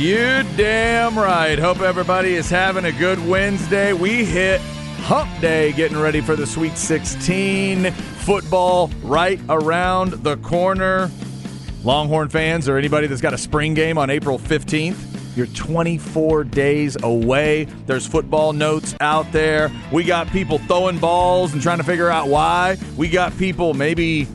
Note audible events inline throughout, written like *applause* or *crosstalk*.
You damn right. Hope everybody is having a good Wednesday. We hit hump day getting ready for the Sweet 16 football right around the corner. Longhorn fans or anybody that's got a spring game on April 15th, you're 24 days away. There's football notes out there. We got people throwing balls and trying to figure out why. We got people maybe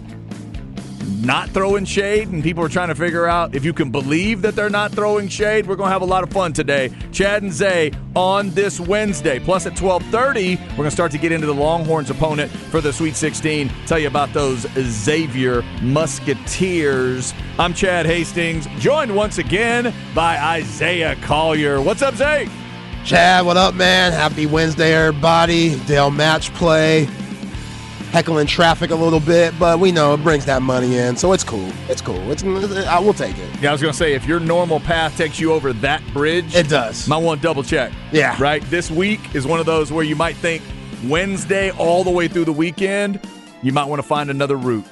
not throwing shade and people are trying to figure out if you can believe that they're not throwing shade we're going to have a lot of fun today chad and zay on this wednesday plus at 12.30 we're going to start to get into the longhorns opponent for the sweet 16 tell you about those xavier musketeers i'm chad hastings joined once again by isaiah collier what's up zay Chad, what up, man? Happy Wednesday, everybody. Dell match play. Heckling traffic a little bit, but we know it brings that money in, so it's cool. It's cool. It's I will take it. yeah i was going to say if your normal path takes you over that bridge It does. might want to double check Yeah. right this week is one of those where you might think wednesday all the way through the weekend you might want to find another route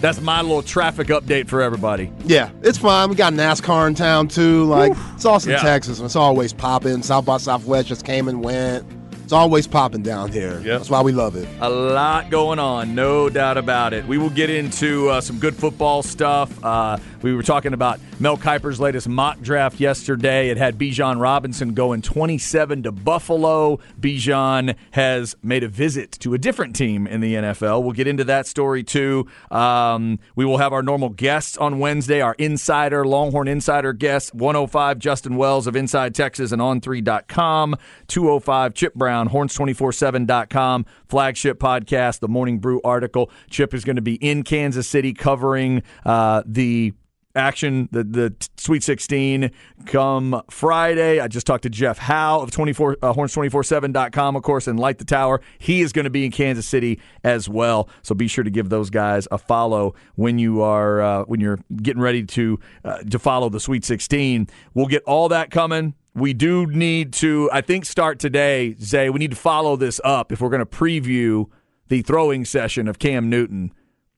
that's my little traffic update for everybody Yeah, it's fine. We got NASCAR in town too. Like it's Austin, Yeah. Texas, and it's always popping. South by Southwest just came and went. It's always popping down here. Yep. That's why we love it. A lot going on, no doubt about it. We will get into uh, some good football stuff. Uh, we were talking about Mel Kiper's latest mock draft yesterday. It had Bijan Robinson going 27 to Buffalo. Bijan has made a visit to a different team in the NFL. We'll get into that story too. Um, we will have our normal guests on Wednesday, our insider, Longhorn insider guest, 105 Justin Wells of Inside Texas and On3.com, 205 Chip Brown, Horns247.com, flagship podcast, the Morning Brew article. Chip is going to be in Kansas City covering uh, the action, the the Sweet 16 come Friday. I just talked to Jeff Howe of 24 uh, horns247.com of course and Light the Tower. He is going to be in Kansas City as well. So be sure to give those guys a follow when you are uh, when you're getting ready to uh, to follow the Sweet 16. We'll get all that coming. We do need to I think start today, Zay. We need to follow this up if we're going to preview the throwing session of Cam Newton.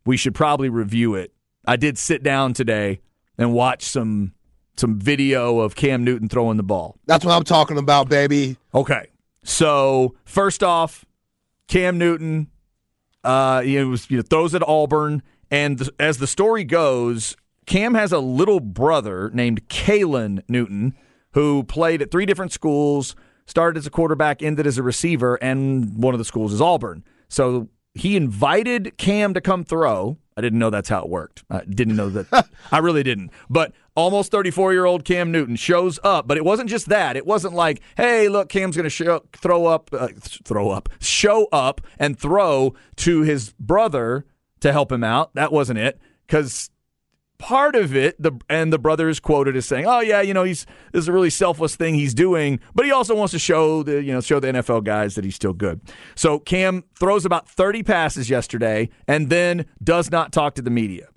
We should probably review it I did sit down today and watch some some video of Cam Newton throwing the ball. That's what I'm talking about, baby. Okay. So first off, Cam Newton, uh, know, was, you know throws at Auburn, and th- as the story goes, Cam has a little brother named Caylin Newton who played at three different schools, started as a quarterback, ended as a receiver, and one of the schools is Auburn. So he invited Cam to come throw. I didn't know that's how it worked. I didn't know that. *laughs* I really didn't. But almost 34 year old Cam Newton shows up. But it wasn't just that. It wasn't like, hey, look, Cam's going to show, throw up, uh, throw up, show up and throw to his brother to help him out. That wasn't it. Because part of it, the and the brother is quoted as saying, "Oh yeah, you know, he's this is a really selfless thing he's doing, but he also wants to show the you know show the NFL guys that he's still good." So Cam throws about thirty passes yesterday, and then does not talk to the media.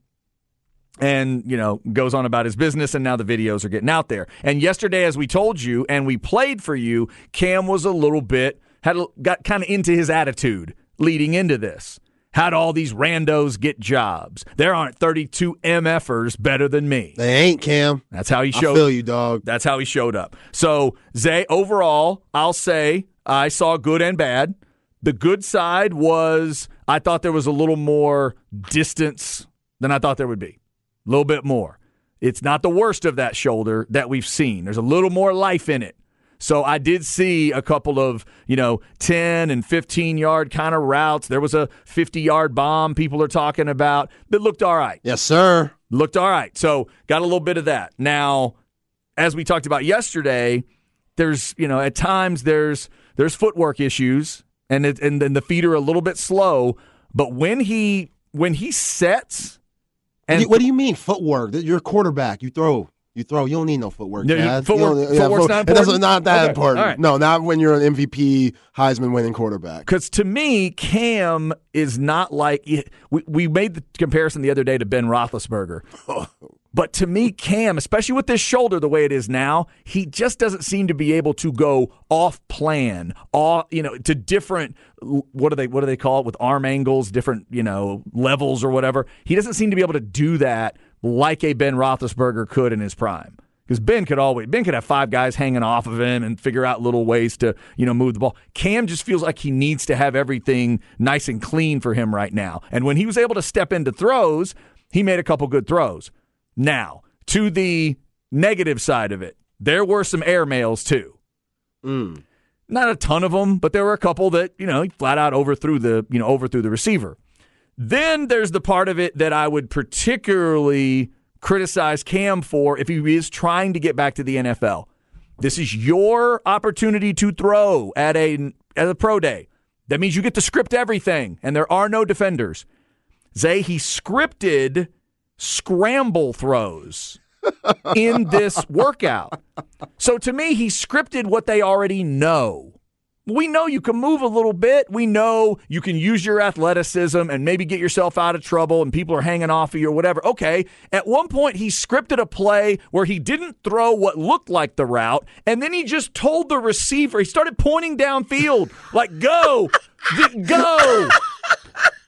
And you know goes on about his business, and now the videos are getting out there. And yesterday, as we told you, and we played for you, Cam was a little bit had got kind of into his attitude leading into this. How'd all these randos get jobs? There aren't 32 MFers better than me. They ain't Cam. That's how he I showed. feel you, dog. That's how he showed up. So Zay, overall, I'll say I saw good and bad. The good side was I thought there was a little more distance than I thought there would be. A little bit more. It's not the worst of that shoulder that we've seen. There's a little more life in it. So I did see a couple of, you know, 10 and 15 yard kind of routes. There was a 50 yard bomb people are talking about that looked all right. Yes, sir. Looked all right. So got a little bit of that. Now, as we talked about yesterday, there's, you know, at times there's there's footwork issues and it, and then the feet are a little bit slow, but when he when he sets and what do you mean footwork? You're a quarterback. You throw. You throw. You don't need no footwork. No, you- footwork- You don't- footwork's foot- not important? Not that Okay, important. right. No, not when you're an MVP Heisman winning quarterback. Because to me, Cam is not like we, we made the comparison the other day to Ben Roethlisberger. *laughs* But to me, Cam, especially with this shoulder the way it is now, he just doesn't seem to be able to go off plan, off you know, to different what do they what do they call it with arm angles, different you know levels or whatever. He doesn't seem to be able to do that like a Ben Roethlisberger could in his prime. Because Ben could always Ben could have five guys hanging off of him and figure out little ways to you know move the ball. Cam just feels like he needs to have everything nice and clean for him right now. And when he was able to step into throws, he made a couple good throws. Now to the negative side of it, there were some air mails too. Mm. Not a ton of them, but there were a couple that you know he flat out overthrew the you know overthrew the receiver. Then there's the part of it that I would particularly criticize Cam for if he is trying to get back to the NFL. This is your opportunity to throw at a at a pro day. That means you get to script everything, and there are no defenders. Zay, he scripted scramble throws in this workout. So to me, he scripted what they already know. We know you can move a little bit. We know you can use your athleticism and maybe get yourself out of trouble and people are hanging off of you or whatever. Okay. At one point, he scripted a play where he didn't throw what looked like the route and then he just told the receiver, he started pointing downfield, like, go, go.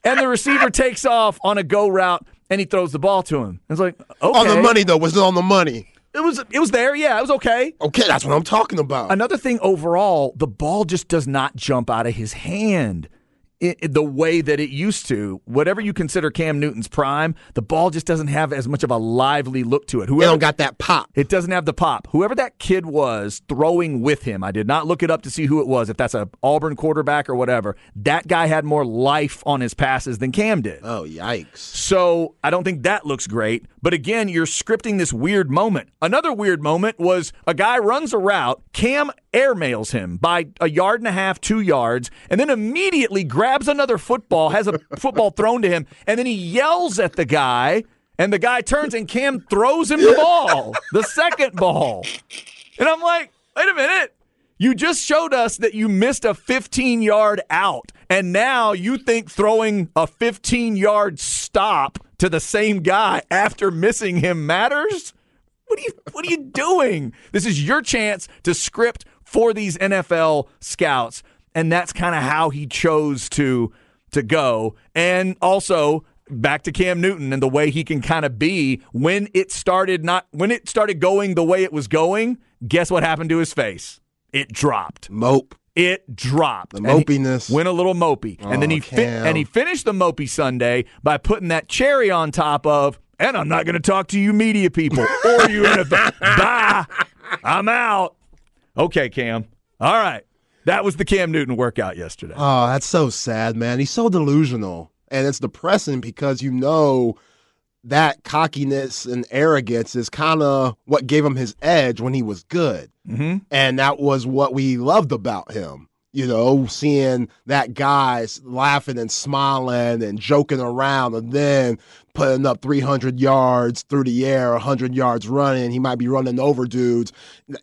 And the receiver takes off on a go route and he throws the ball to him. It's like, okay. On the money though, was it on the money? It was, it was there. Yeah, it was okay. Okay, that's what I'm talking about. Another thing overall, the ball just does not jump out of his hand i i- the way that it used to. Whatever you consider Cam Newton's prime, the ball just doesn't have as much of a lively look to it. They Whoever don't got that pop. it doesn't have the pop. Whoever that kid was throwing with him, I did not look it up to see who it was, if that's a Auburn quarterback or whatever. That guy had more life on his passes than Cam did. Oh yikes! So I don't think that looks great. But again, you're scripting this weird moment. Another weird moment was a guy runs a route, Cam airmails him by a yard and a half, two yards, and then immediately grabs another football, has a *laughs* football thrown to him, and then he yells at the guy, and the guy turns and Cam throws him the *laughs* ball, the second ball. And I'm like, wait a minute. You just showed us that you missed a 15 yard out, and now you think throwing a 15 yard stop to the same guy after missing him matters? What are you what are you doing? This is your chance to script for these NFL scouts, and that's kind of how he chose to to go. And also back to Cam Newton and the way he can kind of be when it started not when it started going the way it was going, guess what happened to his face? It dropped. Mope. It dropped. The mopiness. Went a little mopey. and then Oh, he fi- and he finished the mopey Sunday by putting that cherry on top of and I'm not going to talk to you media people *laughs* or you NFL. Bye. I'm out. Okay, Cam. All right. That was the Cam Newton workout yesterday. Oh, that's so sad, man. He's so delusional. And it's depressing because you know that cockiness and arrogance is kind of what gave him his edge when he was good. Mhm. And that was what we loved about him. You know, seeing that guy laughing and smiling and joking around and then putting up 300 yards through the air, 100 yards running. He might be running over dudes,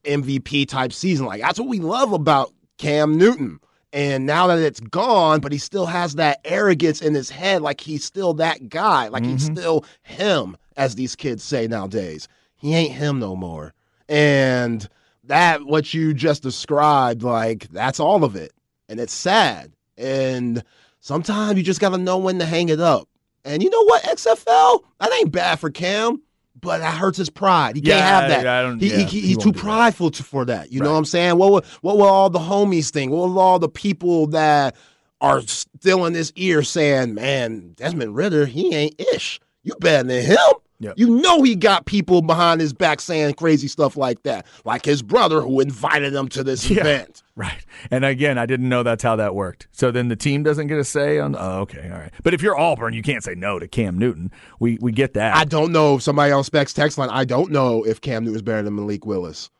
MVP type season. Like, that's what we love about Cam Newton. And now that it's gone, but he still has that arrogance in his head, like he's still that guy, like he's mm-hmm. still him, as these kids say nowadays. He ain't him no more. And that, what you just described, like, that's all of it. And it's sad. And sometimes you just got to know when to hang it up. And you know what, XFL? That ain't bad for Cam, but that hurts his pride. He can't have that. I- I don't- he, yeah, he, he he's too prideful to, for that. You know what I'm saying? What will, what will all the homies think? What will all the people that are still in his ear saying, man, Desmond Ridder, he ain't ish. You better than him. Yep. You know he got people behind his back saying crazy stuff like that, like his brother who invited him to this Yeah. event. *laughs* Right. And again, I didn't know that's how that worked. So then the team doesn't get a say on. Oh, okay, all right. But if you're Auburn, you can't say no to Cam Newton. We we get that. I don't know if somebody on Specs text line. I don't know if Cam Newton is better than Malik Willis.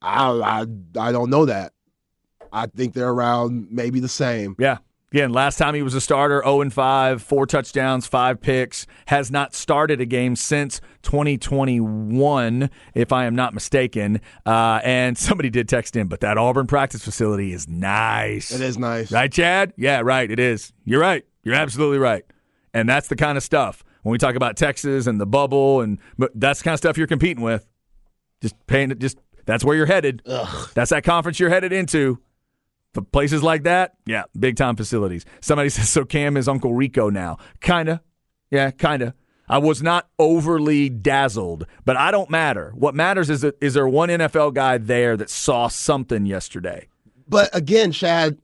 I I I don't know that. I think they're around maybe the same. Yeah. Again, last time he was a starter, 0 and 5, four touchdowns, five picks, has not started a game since 2021, if I am not mistaken. Uh, and *laughs* somebody did text in, but that Auburn practice facility is nice. It is nice. Right, Chad? Yeah, right. It is. You're right. You're absolutely right. And that's the kind of stuff when we talk about Texas and the bubble, and but that's the kind of stuff you're competing with. Just paying it. Just that's where you're headed. That's that conference you're headed into. For places like that, yeah, big time facilities. Somebody *laughs* says, so Cam is Uncle Rico now. Kinda. Yeah, kinda. I was not overly dazzled, but I don't matter. What matters is that is there one NFL guy there that saw something yesterday? But again, Chad,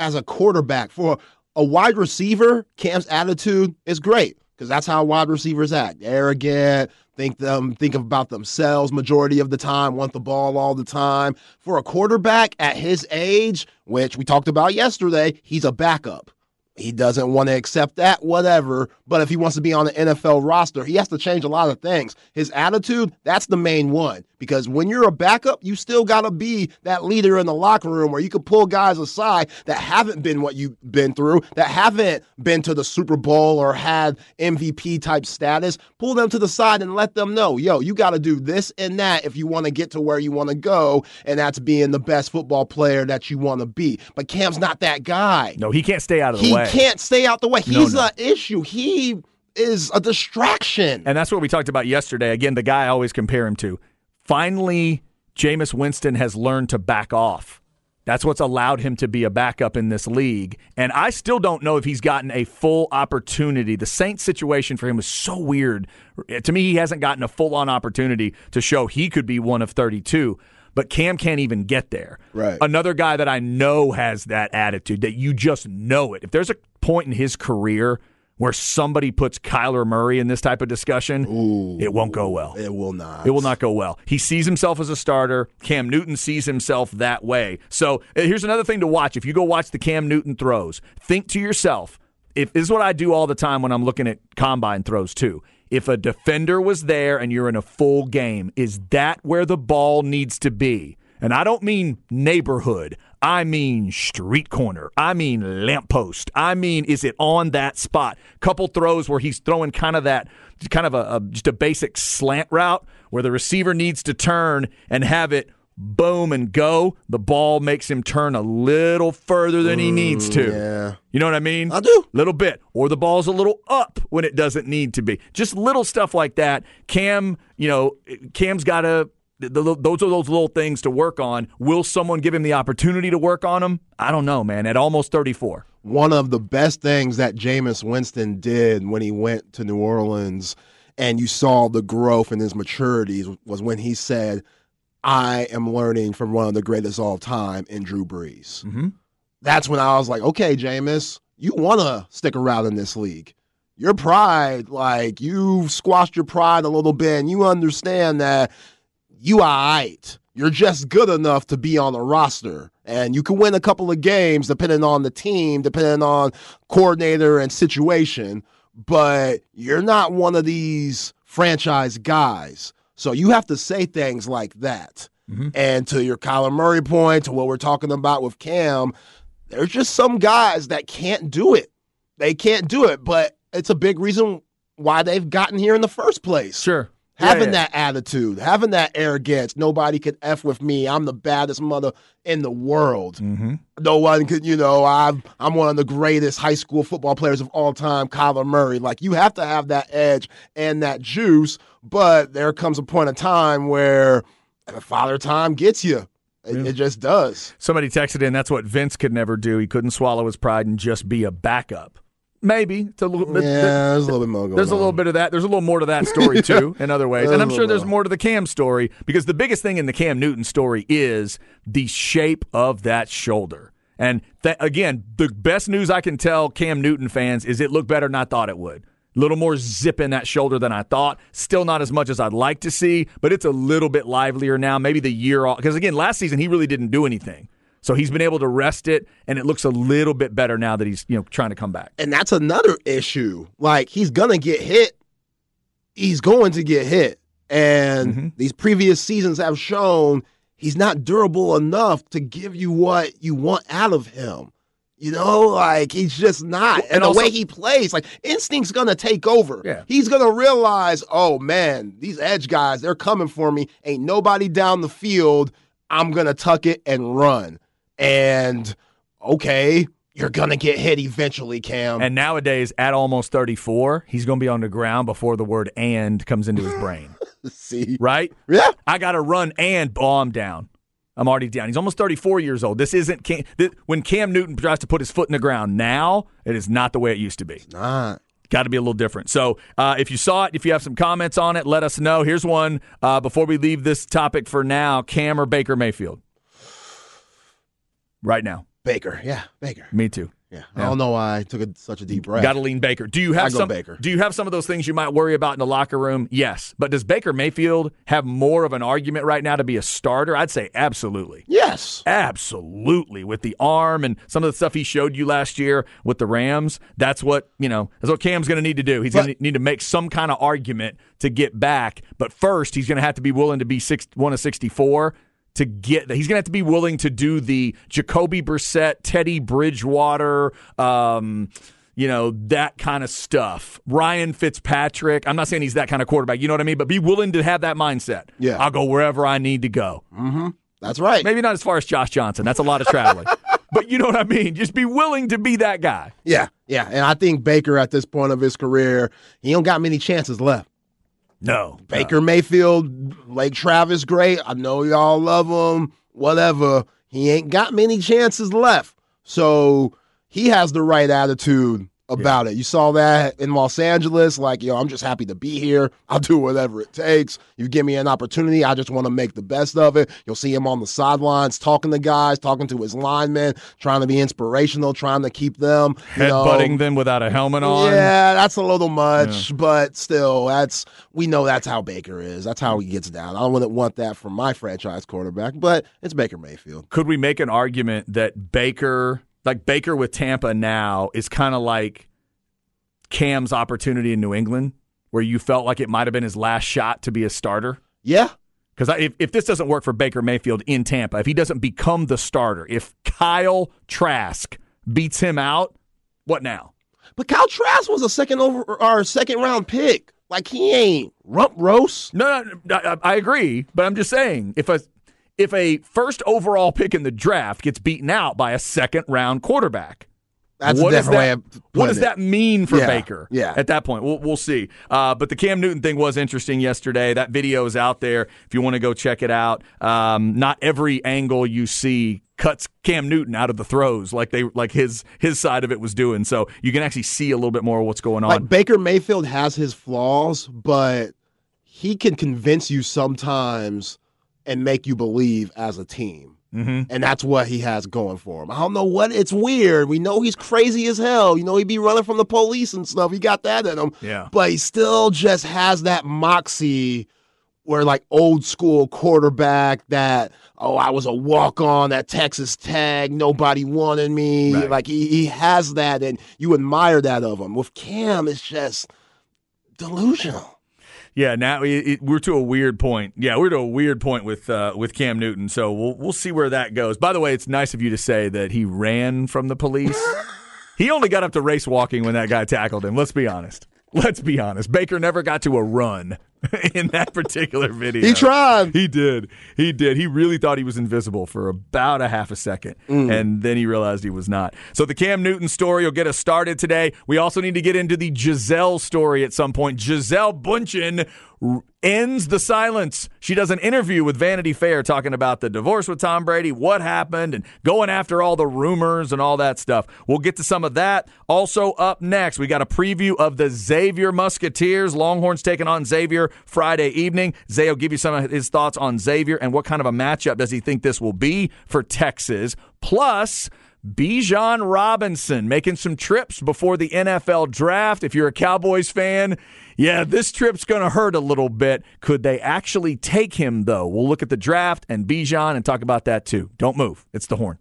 as a quarterback for a wide receiver, Cam's attitude is great because that's how wide receivers act. Arrogant, think them think about themselves majority of the time, want the ball all the time. For a quarterback at his age, which we talked about yesterday, he's a backup. He doesn't want to accept that, whatever. But if he wants to be on the NFL roster, he has to change a lot of things. His attitude, that's the main one. Because when you're a backup, you still got to be that leader in the locker room where you can pull guys aside that haven't been what you've been through, that haven't been to the Super Bowl or had MVP type status. Pull them to the side and let them know, yo, you got to do this and that if you want to get to where you want to go. And that's being the best football player that you want to be. But Cam's not that guy. No, he can't stay out of the He way. Can't stay out the way. He's no. an issue. He is a distraction. And that's what we talked about yesterday. Again, the guy I always compare him to. Finally, Jameis Winston has learned to back off. That's what's allowed him to be a backup in this league. And I still don't know if he's gotten a full opportunity. The Saints situation for him was so weird. To me, he hasn't gotten a full on opportunity to show he could be one of 32. But Cam can't even get there. Right. Another guy that I know has that attitude that you just know it. If there's a point in his career where somebody puts Kyler Murray in this type of discussion, it won't go well. it will not. It will not go well. He sees himself as a starter. Cam Newton sees himself that way. So uh, here's another thing to watch. If you go watch the Cam Newton throws, think to yourself, if this is what I do all the time when I'm looking at combine throws too. If a defender was there and you're in a full game, is that where the ball needs to be? And I don't mean neighborhood. I mean street corner. I mean lamppost. I mean, is it on that spot? Couple throws where he's throwing kind of that, kind of a, a just a basic slant route where the receiver needs to turn and have it boom and go. The ball makes him turn a little further than he needs to. Mm, yeah. You know what I mean? I do. Little bit. Or the ball's a little up when it doesn't need to be. Just little stuff like that. Cam, you know, Cam's got to. Those are those little things to work on. Will someone give him the opportunity to work on them? I don't know, man. At almost 34. One of the best things that Jameis Winston did when he went to New Orleans and you saw the growth in his maturities was when he said, I am learning from one of the greatest of all time in Drew Brees. Mhm. That's when I was like, okay, Jameis, you want to stick around in this league. Your pride, like you've squashed your pride a little bit and you understand that you are right. You're just good enough to be on the roster. And you can win a couple of games depending on the team, depending on coordinator and situation, but you're not one of these franchise guys. So you have to say things like that. Mm-hmm. And to your Kyler Murray point, to what we're talking about with Cam, there's just some guys that can't do it. They can't do it, but it's a big reason why they've gotten here in the first place Sure. Having that attitude, having that arrogance. Nobody could f with me. I'm the baddest mother in the world. Mm-hmm. No one could, you know. I'm I'm one of the greatest high school football players of all time, Kyler Murray. Like you have to have that edge and that juice, but there comes a point of time where the father time gets you. It, it just does. Somebody texted in that's what Vince could never do. He couldn't swallow his pride and just be a backup. Maybe. It's a little bit. yeah, there's a little bit more going There's a little on. bit of that. There's a little more to that story *laughs* too, in other ways. And I'm sure there's more. more to the Cam story because the biggest thing in the Cam Newton story is the shape of that shoulder. And th- again, the best news I can tell Cam Newton fans is it looked better than I thought it would. A little more zip in that shoulder than I thought. Still not as much as I'd like to see, but it's a little bit livelier now. Maybe the year off. Because again, last season, he really didn't do anything. So he's been able to rest it, and it looks a little bit better now that he's you know trying to come back. And that's another issue. Like he's gonna get hit. He's going to get hit. And Mhm. these previous seasons have shown he's not durable enough to give you what you want out of him. You know, like he's just not. And, and the also- way he plays, like instinct's gonna take over. Yeah. He's gonna realize, oh man, these edge guys, they're coming for me. Ain't nobody down the field. I'm gonna tuck it and run. And okay, you're gonna get hit eventually, Cam. And nowadays, at almost 34, he's going to be on the ground before the word "and" comes into his brain. *laughs* See, right? yeah, I got to run and I'm down. I'm already down. He's almost 34 years old. This isn't Cam, th- when Cam Newton tries to put his foot in the ground now. It is not the way it used to be. not. Got to be a little different. So, uh, if you saw it, if you have some comments on it, let us know. Here's one uh, before we leave this topic for now: Cam or Baker Mayfield? Right now, Baker, yeah, Baker. me too. Yeah, I don't know why I took a, such a deep breath. Got to lean Baker. Do you have go some? Baker. Do you have some of those things you might worry about in the locker room? Yes, but does Baker Mayfield have more of an argument right now to be a starter? I'd say absolutely. yes, Absolutely, with the arm and some of the stuff he showed you last year with the Rams, that's what you know. That's what Cam's going to need to do. He's going to need to make some kind of argument to get back. But first, he's going to have to be willing to be six, one of sixty-four to get. He's going to have to be willing to do the Jacoby Brissett, Teddy Bridgewater. Um, you know, that kind of stuff. Ryan Fitzpatrick. I'm not saying he's that kind of quarterback, you know what I mean? But be willing to have that mindset. Yeah. I'll go wherever I need to go. that's right. Maybe not as far as Josh Johnson. That's a lot of traveling. *laughs* but you know what I mean? Just be willing to be that guy. Yeah, yeah, and I think Baker at this point of his career, he don't got many chances left. No. Baker Mayfield, Lake Travis, great. I know y'all love him. Whatever. He ain't got many chances left. So he has the right attitude about it. You saw that in Los Angeles. Like, yo, I'm just happy to be here. *laughs* I'll do whatever it takes. You give me an opportunity. I just want to make the best of it. You'll see him on the sidelines talking to guys, talking to his linemen, trying to be inspirational, trying to keep them know, Headbutting them without a helmet on. yeah, that's a little much, but still, that's we know that's how Baker is. That's how he gets down. I wouldn't want that from my franchise quarterback, but it's Baker Mayfield. Could we make an argument that Baker, like Baker with Tampa now, is kind of like Cam's opportunity in New England, where you felt like it might have been his last shot to be a starter? Yeah, Because if, if this doesn't work for Baker Mayfield in Tampa, if he doesn't become the starter, if Kyle Trask beats him out, what now? but Kyle Trask was a second over or second round pick. Like he ain't rump roast. No, no, no I, I agree, but I'm just saying if a if a first overall pick in the draft gets beaten out by a second round quarterback, That's what a does different way that, of what does it. that mean for Yeah, Baker? yeah. At that point, we'll, we'll see. Uh, but the Cam Newton thing was interesting yesterday. That video is out there if you want to go check it out. Um, not every angle you see cuts Cam Newton out of the throws like they like his his side of it was doing. So you can actually see a little bit more of what's going on. Like Baker Mayfield has his flaws, but he can convince you sometimes and make you believe as a team. mm-hmm. And that's what he has going for him. I don't know what it's weird. We know he's crazy as hell. You know, he'd be running from the police and stuff. He got that in him. Yeah. But he still just has that moxie where like old school quarterback that, oh, I was a walk on at Texas Tech, nobody wanted me. Right. Like he, he has that and you admire that of him. With Cam, it's just delusional. Yeah, now it, it, we're to a weird point. Yeah, we're to a weird point with uh, with Cam Newton. So we'll we'll see where that goes. By the way, it's nice of you to say that he ran from the police. *laughs* he only got up to race walking when that guy tackled him. Let's be honest. Let's be honest. Baker never got to a run *laughs* in that particular video. He tried. He did. He did. He really thought he was invisible for about a half a second, mm. and then he realized he was not. So the Cam Newton story will get us started today. We also need to get into the Gisele story at some point. Gisele Bundchen r- ends the silence. She does an interview with Vanity Fair talking about the divorce with Tom Brady, what happened, and going after all the rumors and all that stuff. We'll get to some of that. Also, up next, we got a preview of the Xavier Musketeers. Longhorns taking on Friday evening. Zay will give you some of his thoughts on Xavier and what kind of a matchup does he think this will be for Texas. Plus, Bijan Robinson making some trips before the NFL draft. If you're a Cowboys fan, yeah, this trip's going to hurt a little bit. Could they actually take him, though? We'll look at the draft and Bijan and talk about that too. Don't move. It's the horn.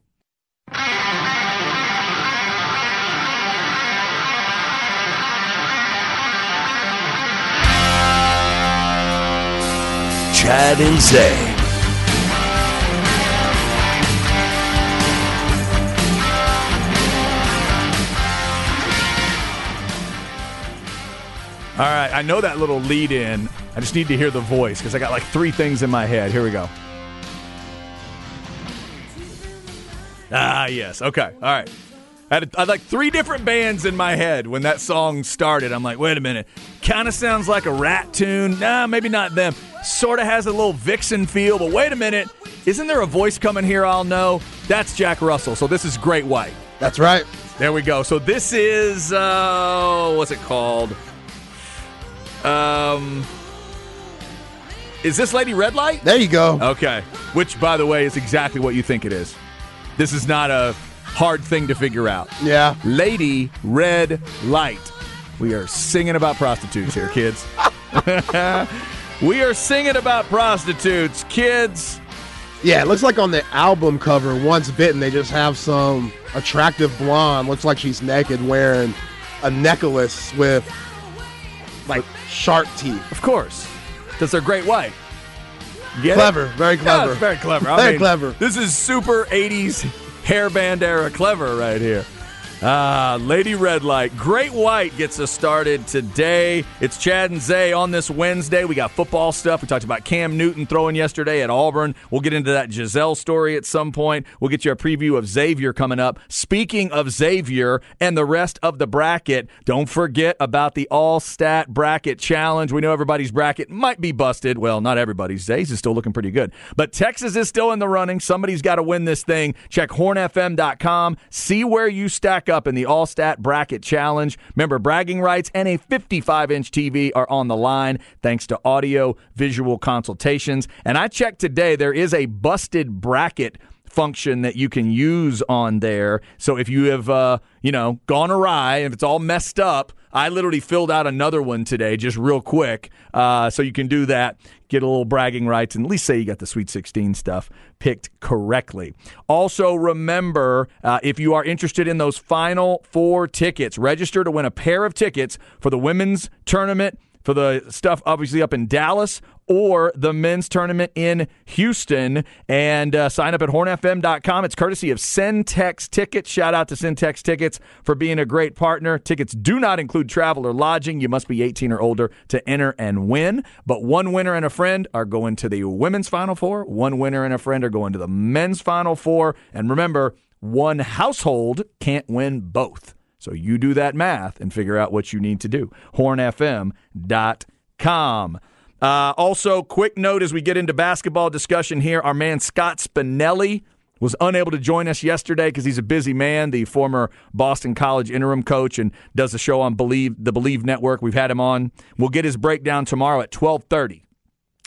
Chad and Zay. All right, I know that little lead in. I just need to hear the voice because I got like three things in my head. Here we go. Ah, yes. Okay. All right. I had, I had like three different bands in my head when that song started. I'm like, wait a minute. Kind of sounds like a Ratt tune. Nah, maybe not them. Sort of has a little Vixen feel, but wait a minute. Isn't there a voice coming here I'll know? That's Jack Russell. So this is Great White. That's right. There we go. So this is, uh, what's it called? Um, is this Lady Red Light? There you go. Okay. Which, by the way, is exactly what you think it is. This is not a hard thing to figure out. Yeah. Lady Red Light. We are singing about prostitutes here, kids. *laughs* we are singing about prostitutes, kids. Yeah, it looks like on the album cover, Once Bitten, they just have some attractive blonde, looks like she's naked, wearing a necklace with like shark teeth. Of course. Because they're great white. Get it? Clever, very clever. it's very clever. I Very mean, clever. This is super 80s hairband era clever right here. Ah, Lady Red Light. Great White gets us started today. It's Chad and Zay on this Wednesday. We got football stuff. We talked about Cam Newton throwing yesterday at Auburn. We'll get into that Gisele story at some point. We'll get you a preview of Xavier coming up. Speaking of Xavier and the rest of the bracket, don't forget about the All Stat Bracket Challenge. We know everybody's bracket might be busted. Well, not everybody's. Zay's is still looking pretty good. But Texas is still in the running. Somebody's got to win this thing. Check hornfm.com. See where you stack up in the All Stat Bracket Challenge. Member bragging rights and a 55 inch TV are on the line thanks to audio visual consultations. And I checked today, there is a busted bracket function that you can use on there. So if you have, uh, you know, gone awry, if it's all messed up, I literally filled out another one today, just real quick. Uh, so you can do that, get a little bragging rights, and at least say you got the Sweet 16 stuff picked correctly. Also, remember uh, if you are interested in those final four tickets, register to win a pair of tickets for the women's tournament for the stuff obviously up in Dallas or the men's tournament in Houston. And uh, sign up at hornfm.com. It's courtesy of Centex Tickets. Shout out to Centex Tickets for being a great partner. Tickets do not include travel or lodging. You must be 18 or older to enter and win. But one winner and a friend are going to the women's Final Four. One winner and a friend are going to the men's Final Four. And remember, one household can't win both. So you do that math and figure out what you need to do. HornFM.com. Uh, also, quick note as we get into basketball discussion here, our man Scott Spinelli was unable to join us yesterday because he's a busy man, the former Boston College interim coach and does a show on Believe the Believe Network. We've had him on. We'll get his breakdown tomorrow at 1230.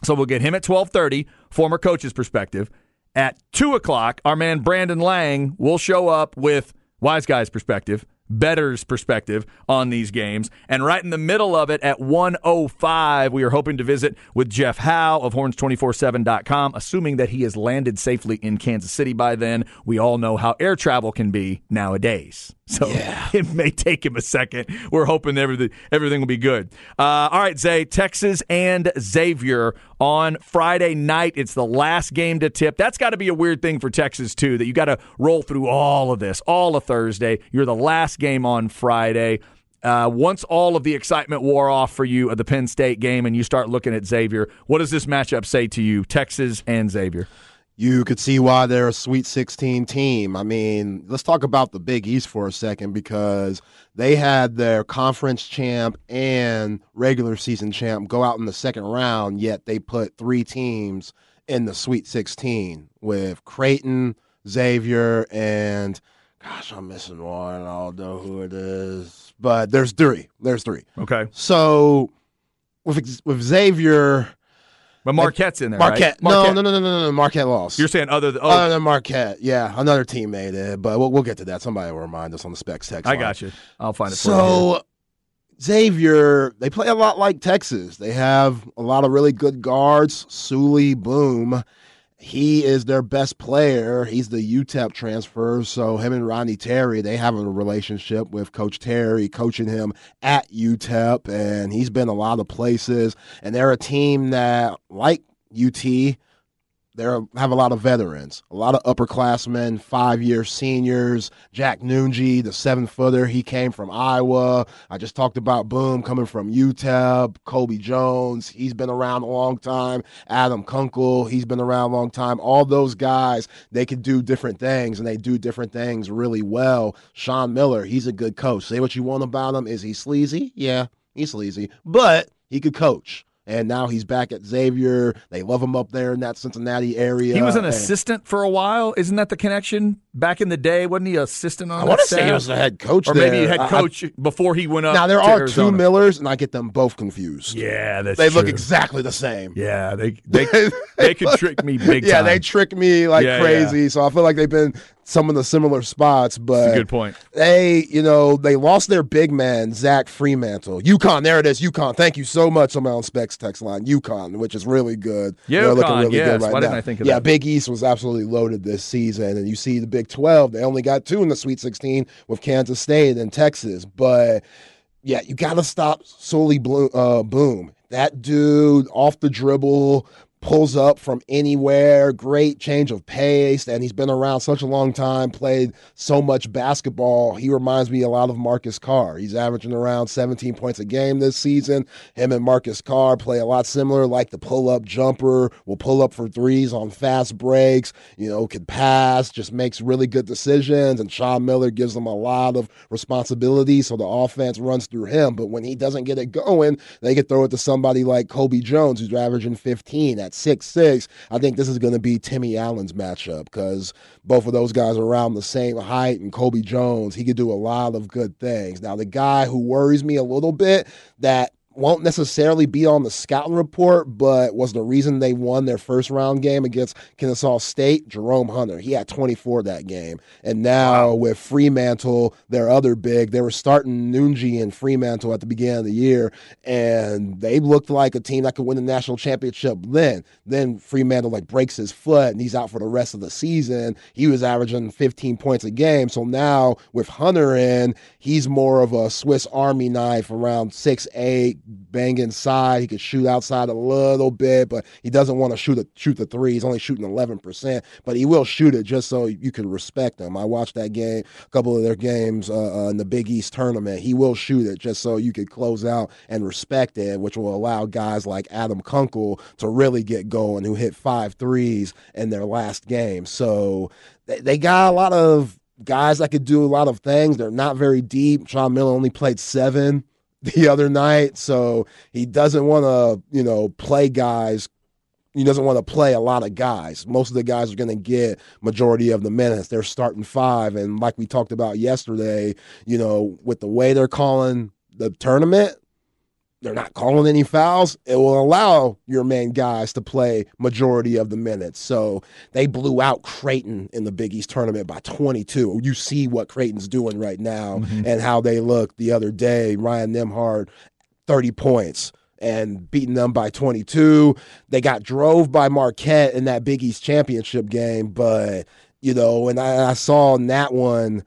So we'll get him at 1230, former coach's perspective. At 2 o'clock, our man Brandon Lang will show up with Wise Guy's perspective, Better's perspective on these games. And right in the middle of it at 105, we are hoping to visit with Jeff Howe of horns247.com, assuming that he has landed safely in Kansas City by then. We all know how air travel can be nowadays. *laughs* So it may take him a second. We're hoping everything everything will be good. Uh, all right, Zay, Texas and Xavier on Friday night. It's the last game to tip. That's got to be a weird thing for Texas too. That you got to roll through all of this, all of Thursday. You're the last game on Friday. Uh, once all of the excitement wore off for you of the Penn State game, and you start looking at Xavier, what does this matchup say to you, Texas and Xavier? you could see why they're a Sweet 16 team. I mean, let's talk about the Big East for a second because they had their conference champ and regular season champ go out in the second round, yet they put three teams in the Sweet 16 with Creighton, Xavier, and gosh, I'm missing one. I don't know who it is, but there's three. There's three. Okay. So with with Xavier, But Marquette's in there. Marquette. Right? Marquette. No, no, no, no, no, no. Marquette lost. You're saying other than. Oh, Other than Marquette, yeah, another team made it, eh, but we'll, we'll get to that. Somebody will remind us on the specs text. I line. got you. I'll find it for. So Xavier, they play a lot like Texas. They have a lot of really good guards. Souley, Boum. He is their best player. He's the UTEP transfer. So him and Rodney Terry, they have a relationship with Coach Terry, coaching him at UTEP, and he's been a lot of places. And they're a team that, like UT, they have a lot of veterans, a lot of upperclassmen, five year seniors. Jack Nunge, the seven footer, he came from Iowa. I just talked about Boum coming from UTEP. Colby Jones, he's been around a long time. Adam Kunkel, he's been around a long time. All those guys, they can do different things and they do different things really well. Sean Miller, he's a good coach. Say what you want about him. Is he sleazy? Yeah, he's sleazy, but he could coach and now he's back at Xavier. They love him up there in that Cincinnati area. He was an And assistant for a while. Isn't that the connection? Back in the day, wasn't he assistant on I want to say he was the head coach or maybe head I- I- coach before he went up. now there are Arizona. two Millers, and I get them both confused. Yeah, that's they look exactly the same. Yeah, they they they *laughs* could trick me big yeah, time. they trick me like Yeah, crazy. So I feel like they've been some of the similar spots, but good point. they, you know, they lost their big man, Zach Freemantle. UConn, there it is, UConn. Thank you so much on own specs text line. UConn, which is really good. Yeah, They're looking UConn, really yes. good right Why now. didn't I think of yeah, that? Big East was absolutely loaded this season. And you see the Big 12, they only got two in the Sweet 16 with Kansas State and Texas. But yeah, you got to stop Souley Blo- uh, Boum. That dude off the dribble pulls up from anywhere, great change of pace, and he's been around such a long time, played so much basketball. He reminds me a lot of Marcus Carr. He's averaging around 17 points a game this season. Him and Marcus Carr play a lot similar, like the pull up jumper, will pull up for threes on fast breaks, you know, can pass, just makes really good decisions. And Sean Miller gives them a lot of responsibility, so the offense runs through him. But when he doesn't get it going, they can throw it to somebody like Colby Jones, who's averaging 15 at six six. I think this is going to be Timmy Allen's matchup because both of those guys are around the same height, and Colby Jones, he could do a lot of good things. Now, the guy who worries me a little bit that won't necessarily be on the scouting report, but was the reason they won their first round game against Kennesaw State. Jerome Hunter, he had 24 that game, and now with Freemantle, their other big, they were starting Nunge and Freemantle at the beginning of the year, and they looked like a team that could win the national championship. Then, then Freemantle like breaks his foot and he's out for the rest of the season. He was averaging 15 points a game, so now with Hunter in, he's more of a Swiss Army knife around six eight bang inside. He could shoot outside a little bit, but he doesn't want to shoot a, shoot the three. He's only shooting eleven percent, but he will shoot it just so you can respect him. I watched that game, a couple of their games uh, uh, in the Big East tournament. He will shoot it just so you could close out and respect it, which will allow guys like Adam Kunkel to really get going, who hit five threes in their last game. So they, they got a lot of guys that could do a lot of things. They're not very deep. Sean Miller only played seven the other night, so he doesn't want to, you know, play guys. He doesn't want to play a lot of guys. Most of the guys are going to get majority of the minutes. They're starting five, and like we talked about yesterday, you know, with the way they're calling the tournament, they're not calling any fouls. It will allow your main guys to play majority of the minutes. So they blew out Creighton in the Big East tournament by 22. You see what Creighton's doing right now mm-hmm. and how they look the other day. Ryan Nembhard, 30 points and beating them by 22. They got drove by Marquette in that Big East championship game, but you know, and I, I saw in that one,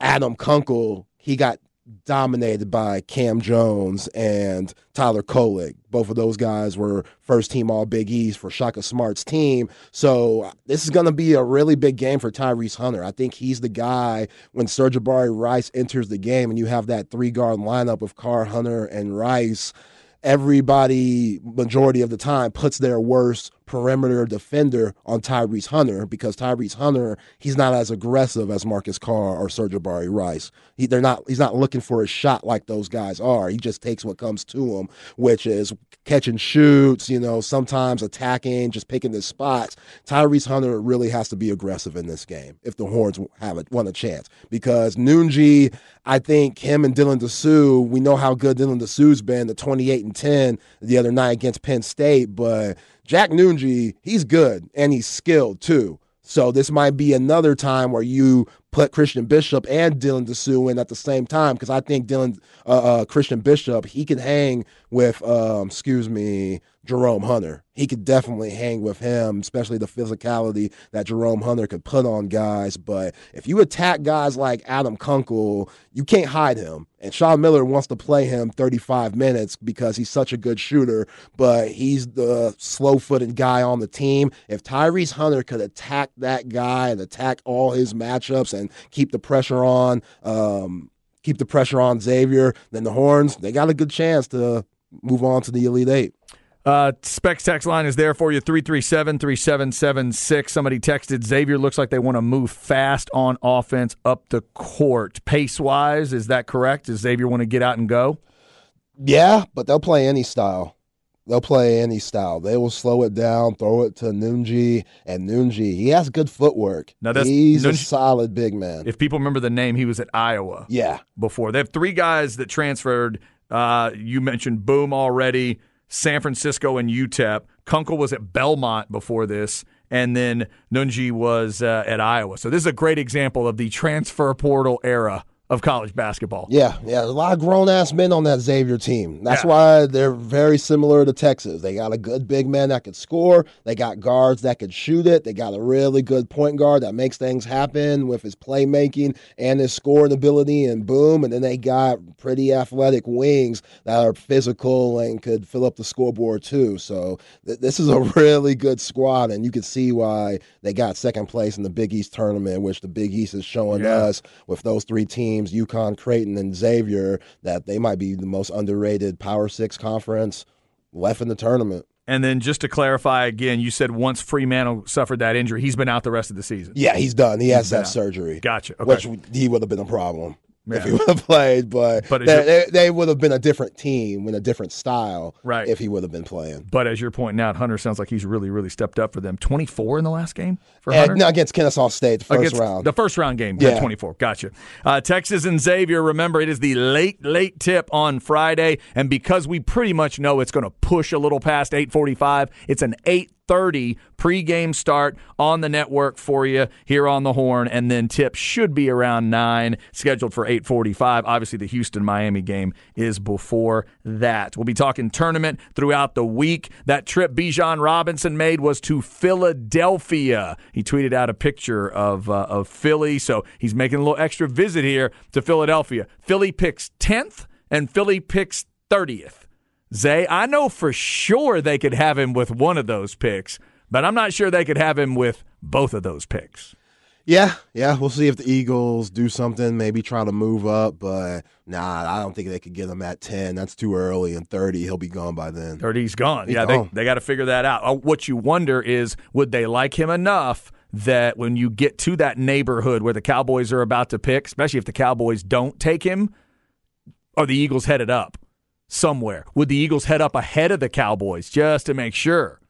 Adam Kunkel, he got dominated by Cam Jones and Tyler Kolek. Both of those guys were first team All Big East for Shaka Smart's team. So uh, this is going to be a really big game for Tyrese Hunter. I think he's the guy when Serge Sergio Rice enters the game and you have that three guard lineup of Carr, Hunter, and Rice. Everybody, majority of the time, puts their worst perimeter defender on Tyrese Hunter because Tyrese Hunter he's not as aggressive as Marcus Carr or Sir'Jabari Rice. He, they're not. He's not looking for a shot like those guys are. He just takes what comes to him, which is catching shoots. You know, sometimes attacking, just picking his spots. Tyrese Hunter really has to be aggressive in this game if the Horns have a, want a chance because Nunge, I think him and Dylan Disu, we know how good Dylan Disu's been, the 28 and 10 the other night against Penn State, but Jack Nunge, he's good and he's skilled too. So this might be another time where you put Christian Bishop and Dylan Disu in at the same time because I think Dylan uh, uh, Christian Bishop he can hang with um, excuse me Jerome Hunter. He could definitely hang with him, especially the physicality that Jerome Hunter could put on guys. But if you attack guys like Adam Kunkel, you can't hide him. And Sean Miller wants to play him 35 minutes because he's such a good shooter, but he's the slow footed guy on the team. If Tyrese Hunter could attack that guy and attack all his matchups and keep the pressure on, um, keep the pressure on Xavier, then the Horns, they got a good chance to move on to the Elite Eight. Uh, Specs text line is there for you 337 3776. Somebody texted Xavier looks like they want to move fast on offense up the court. Pace wise, is that correct? Does Xavier want to get out and go? Yeah, but they'll play any style. They'll play any style. They will slow it down, throw it to Nunge, and Nunge, he has good footwork. Now that's, He's a solid big man. If people remember the name, he was at Iowa yeah, before. They have three guys that transferred. Uh, you mentioned Boum already, San Francisco and UTEP. Kunkel was at Belmont before this, and then Nunge was uh, at Iowa. So this is a great example of the transfer portal era of college basketball. yeah, yeah. A lot of grown ass men on that Xavier team. That's Yeah. why they're very similar to Texas. They got a good big man that could score. They got guards that could shoot it. They got a really good point guard that makes things happen with his playmaking and his scoring ability and boom. And then they got pretty athletic wings that are physical and could fill up the scoreboard too. So th- this is a *laughs* really good squad, and you can see why they got second place in the Big East tournament, which the Big East is showing Yeah. us with those three teams, UConn, Creighton, and Xavier, that they might be the most underrated Power Six conference left in the tournament. And then just to clarify again, you said once Freemantle suffered that injury, he's been out the rest of the season. Yeah, he's done. He has that out. surgery. Gotcha. Okay. Which he would have been a problem if he *laughs* would have played, but, But they, they, they would have been a different team with a different style Right. if he would have been playing. But as you're pointing out, Hunter sounds like he's really, really stepped up for them. 24 in the last game for Hunter? no, against Kennesaw State, the first Against round. The first round game, yeah. Yeah. 24. Gotcha. Uh, Texas and Xavier, remember, it is the late, late tip on Friday. And because we pretty much know it's going to push a little past 845, it's an 830 pregame start on the network for you here on the horn. And then tip should be around 9, scheduled for 845. Obviously, the Houston-Miami game is before that. We'll be talking tournament throughout the week. That trip Bijan Robinson made was to Philadelphia. He tweeted out a picture of uh, of Philly, so he's making a little extra visit here to Philadelphia. Philly picks 10th and Philly picks 30th. Zay, I know for sure they could have him with one of those picks, but I'm not sure they could have him with both of those picks. Yeah, yeah. We'll see if the Eagles do something, maybe try to move up, but nah, I don't think they could get him at 10. That's too early. And 30, he'll be gone by then. 30's gone. He's yeah, gone. they, they got to figure that out. Uh, what you wonder is would they like him enough that when you get to that neighborhood where the Cowboys are about to pick, especially if the Cowboys don't take him, are the Eagles headed up somewhere? Would the Eagles head up ahead of the Cowboys just to make sure?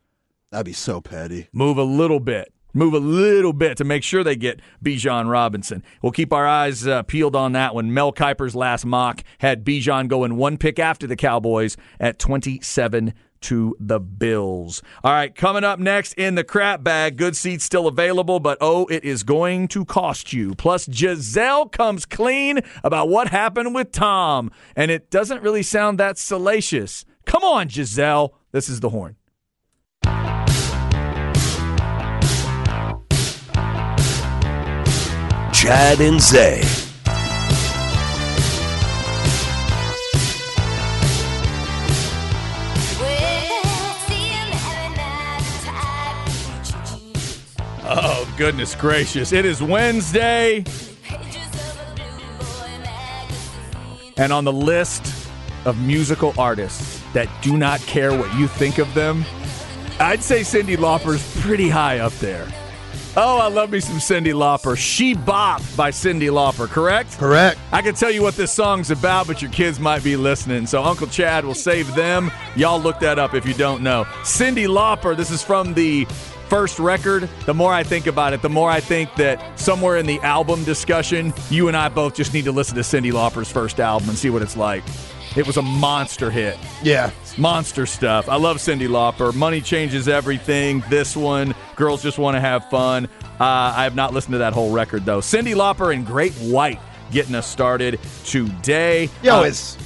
That'd be so petty. move a little bit. Move a little bit to make sure they get Bijan Robinson. We'll keep our eyes uh, peeled on that one. Mel Kiper's last mock had Bijan going one pick after the Cowboys at 27 to the Bills. All right, coming up next in the crap bag, good seats still available, but oh, it is going to cost you. Plus, Gisele comes clean about what happened with Tom, and it doesn't really sound that salacious. Come on, Gisele. This is the horn. Chad and Zay. Goodness gracious. It is Wednesday, and on the list of musical artists that do not care what you think of them, I'd say Cyndi Lauper's pretty high up there. Oh, I love me some Cyndi Lauper. She Bop by Cyndi Lauper, correct? Correct. I can tell you what this song's about, but your kids might be listening. So Uncle Chad will save them. Y'all look that up if you don't know. Cyndi Lauper, this is from the first record. The more I think about it, the more I think that somewhere in the album discussion, you and I both just need to listen to Cyndi Lauper's first album and see what it's like. It was a monster hit. Yeah. Monster stuff. I love Cyndi Lauper. Money changes everything. This one, girls just want to have fun. Uh, I have not listened to that whole record though. Cyndi Lauper and Great White getting us started today. Yo, Uh, it's.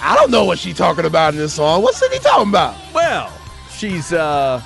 I don't know what she's talking about in this song. What's Cyndi talking about? well, she's uh,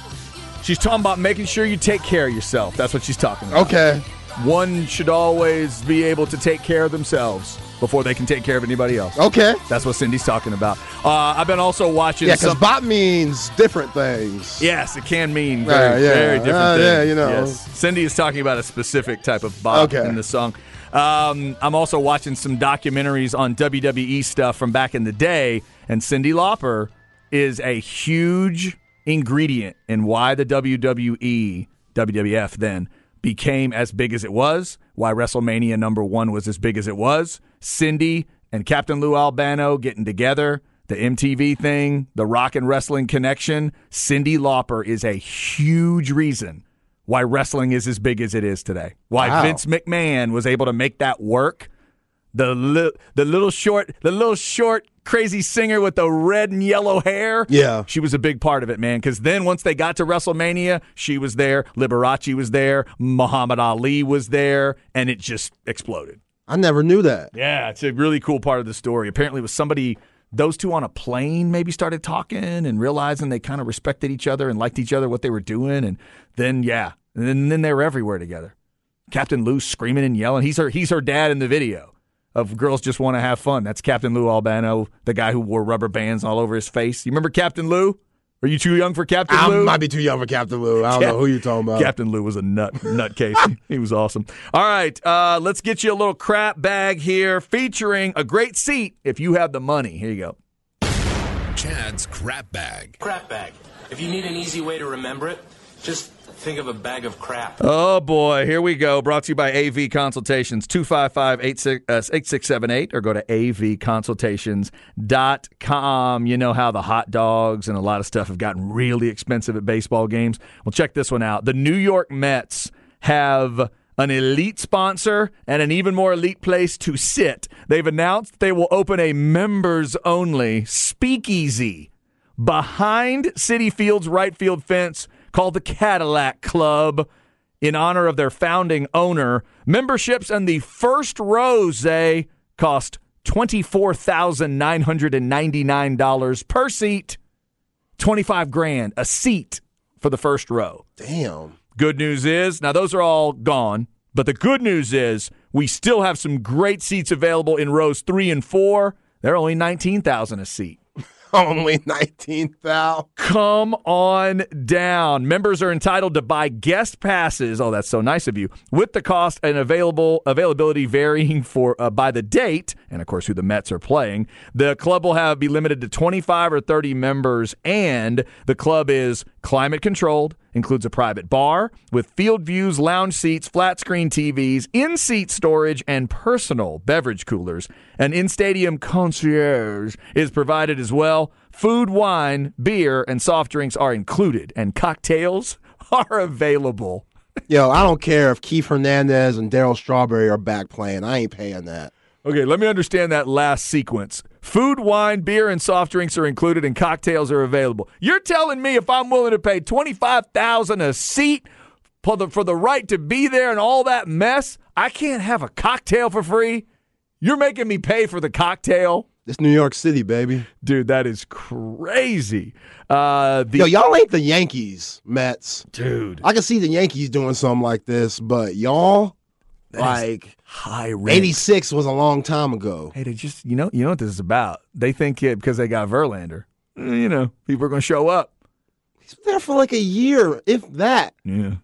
she's talking about making sure you take care of yourself. That's what she's talking about. Okay. One should always be able to take care of themselves before they can take care of anybody else. Okay. That's what Cyndi's talking about. Uh, I've been also watching Yeah, because some. bop means different things. Yes, it can mean very, Yeah, yeah. very different Uh, things. yeah, you know. Yes. Cyndi is talking about a specific type of bop Okay. in the song. Um, I'm also watching some documentaries on WWE stuff from back in the day, and Cyndi Lauper is a huge ingredient in why the WWE, WWF then, became as big as it was, why WrestleMania number one was as big as it was. Cyndi and Captain Lou Albano getting together, the MTV thing, the rock and wrestling connection. Cyndi Lauper is a huge reason why wrestling is as big as it is today. Why Wow. Vince McMahon was able to make that work. The li- the little short the little short crazy singer with the red and yellow hair. Yeah. She was a big part of it, man. Because then once they got to WrestleMania, she was there. Liberace was there. Muhammad Ali was there, and it just exploded. I never knew that. Yeah, it's a really cool part of the story. Apparently, it was somebody, those two on a plane maybe started talking and realizing they kind of respected each other and liked each other, what they were doing. And then, yeah, and then, then they were everywhere together. Captain Lou screaming and yelling. He's her, he's her dad in the video of Girls Just Want to Have Fun. That's Captain Lou Albano, the guy who wore rubber bands all over his face. You remember Captain Lou? Are you too young for Captain I Lou? I might be too young for Captain Lou. I don't Cap- know who you're talking about. Captain Lou was a nut nutcase. *laughs* he was awesome. All right, uh, let's get you a little crap bag here, featuring a great seat if you have the money. Here you go. Chad's crap bag. Crap bag. If you need an easy way to remember it, just think of a bag of crap. Oh boy, here we go. Brought to you by AV Consultations, 255-8678 or go to avconsultations.com. You know how the hot dogs and a lot of stuff have gotten really expensive at baseball games. Well, check this one out. The New York Mets have an elite sponsor and an even more elite place to sit. They've announced they will open a members only speakeasy behind Citi Field's right field fence called the Cadillac Club in honor of their founding owner. Memberships in the first rows, they cost $24,999 per seat, 25 grand a seat for the first row. Damn. Good news is, now those are all gone, but the good news is we still have some great seats available in rows 3 and 4. They're only 19,000 a seat. *laughs* Only 19,000. Come on down. Members are entitled to buy guest passes. Oh, that's so nice of you. With the cost and available availability varying for uh, by the date and of course who the Mets are playing. The club will have be limited to 25 or 30 members and the club is climate controlled, includes a private bar with field views, lounge seats, flat screen TVs, in-seat storage and personal beverage coolers. An in-stadium concierge is provided as well. Food, wine, beer, and soft drinks are included, and cocktails *laughs* are available. Yo, I don't care if Keith Hernandez and Darryl Strawberry are back playing. I ain't paying that. Okay, let me understand that last sequence. Food, wine, beer, and soft drinks are included, and cocktails are available. You're telling me if I'm willing to pay twenty five thousand a seat for the for the right to be there and all that mess, I can't have a cocktail for free? You're making me pay for the cocktail, It's New York City, baby. dude. That is crazy. Uh, the Yo, y'all ain't the Yankees, Mets. dude I can see the Yankees doing something like this, but y'all, like, high rent. 86 was a long time ago. Hey, they just you know you know what this is about. They think it because they got Verlander. Eh, You know, people are going to show up. He's there for like a year, if that. Yeah,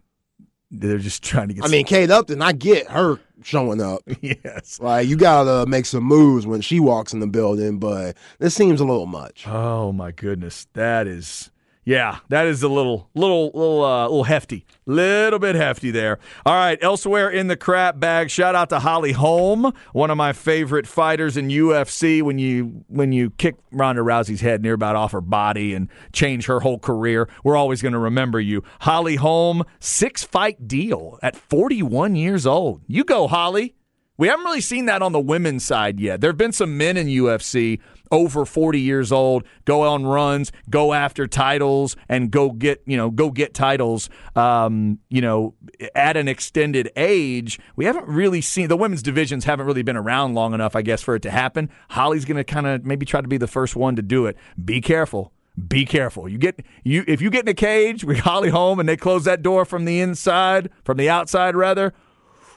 they're just trying to get. I mean, Kate Upton, I get her showing up. *laughs* yes. Like, you gotta make some moves when she walks in the building, but this seems a little much. Oh my goodness, that is Yeah, that is a little, little, little, uh, little hefty, little bit hefty there. All right, elsewhere in the crap bag, shout out to Holly Holm, one of my favorite fighters in UFC. When you when you kick Ronda Rousey's head near about off her body and change her whole career, we're always going to remember you. Holly Holm, six fight deal at 41 years old. You go, Holly. We haven't really seen that on the women's side yet. There have been some men in UFC over 40 years old go on runs, go after titles, and go get you know go get titles. Um, you know, at an extended age, we haven't really seen the women's divisions haven't really been around long enough, I guess, for it to happen. Holly's going to kind of maybe try to be the first one to do it. Be careful. Be careful. You get you if you get in a cage with Holly Holm and they close that door from the inside, from the outside rather.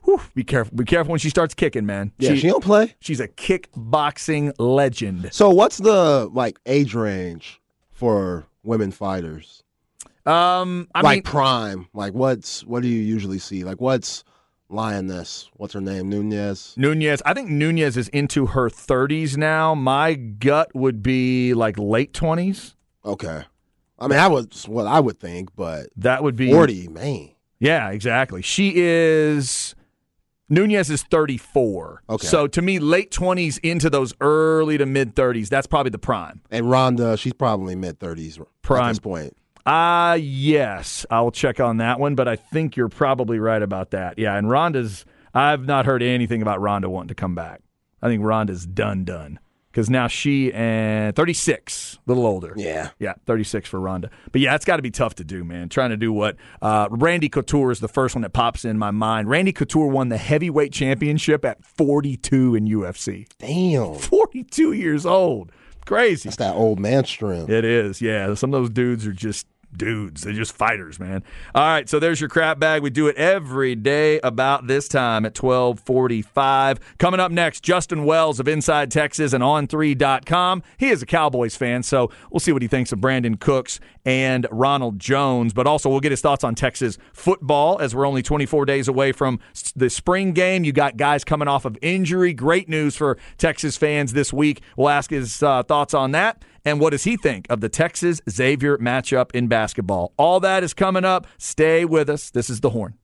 Whew, be careful. Be careful when she starts kicking, man. Yeah, she, don't play. She's a kickboxing legend. So what's the like age range for women fighters? Um, I like mean, prime. Like what's what do you usually see? Like what's Lioness? What's her name? Nunes. Nunes. I think Nunes is into her 30s now. My gut would be like late 20s. Okay. I mean, that was what I would think, but That would be 40, man. Yeah, exactly. She is Nunes is 34. Okay. So to me, late 20s into those early to mid 30s, that's probably the prime. And Ronda, she's probably mid 30s at Prime. this point. Ah, yes. I'll check on that one, but I think you're probably right about that. Yeah, and Ronda's I've not heard anything about Ronda wanting to come back. I think Ronda's done done. Because now she and 36, a little older. Yeah. Yeah, 36 for Ronda. But yeah, it's got to be tough to do, man. Trying to do what uh, Randy Couture is the first one that pops in my mind. Randy Couture won the heavyweight championship at 42 in UFC. Damn. 42 years old. Crazy. That's that old man strength. It is, yeah. Some of those dudes are just dudes. They're just fighters, man. All right, so there's your crap bag. We do it every day about this time at 1245. Coming up next, Justin Wells of Inside Texas and On3.com. He is a Cowboys fan, so we'll see what he thinks of Brandin Cooks and Ronald Jones. But also, we'll get his thoughts on Texas football as we're only 24 days away from the spring game. You got guys coming off of injury. Great news for Texas fans this week. We'll ask his uh, thoughts on that. And what does he think of the Texas Xavier matchup in basketball? All that is coming up. Stay with us. This is The Horn.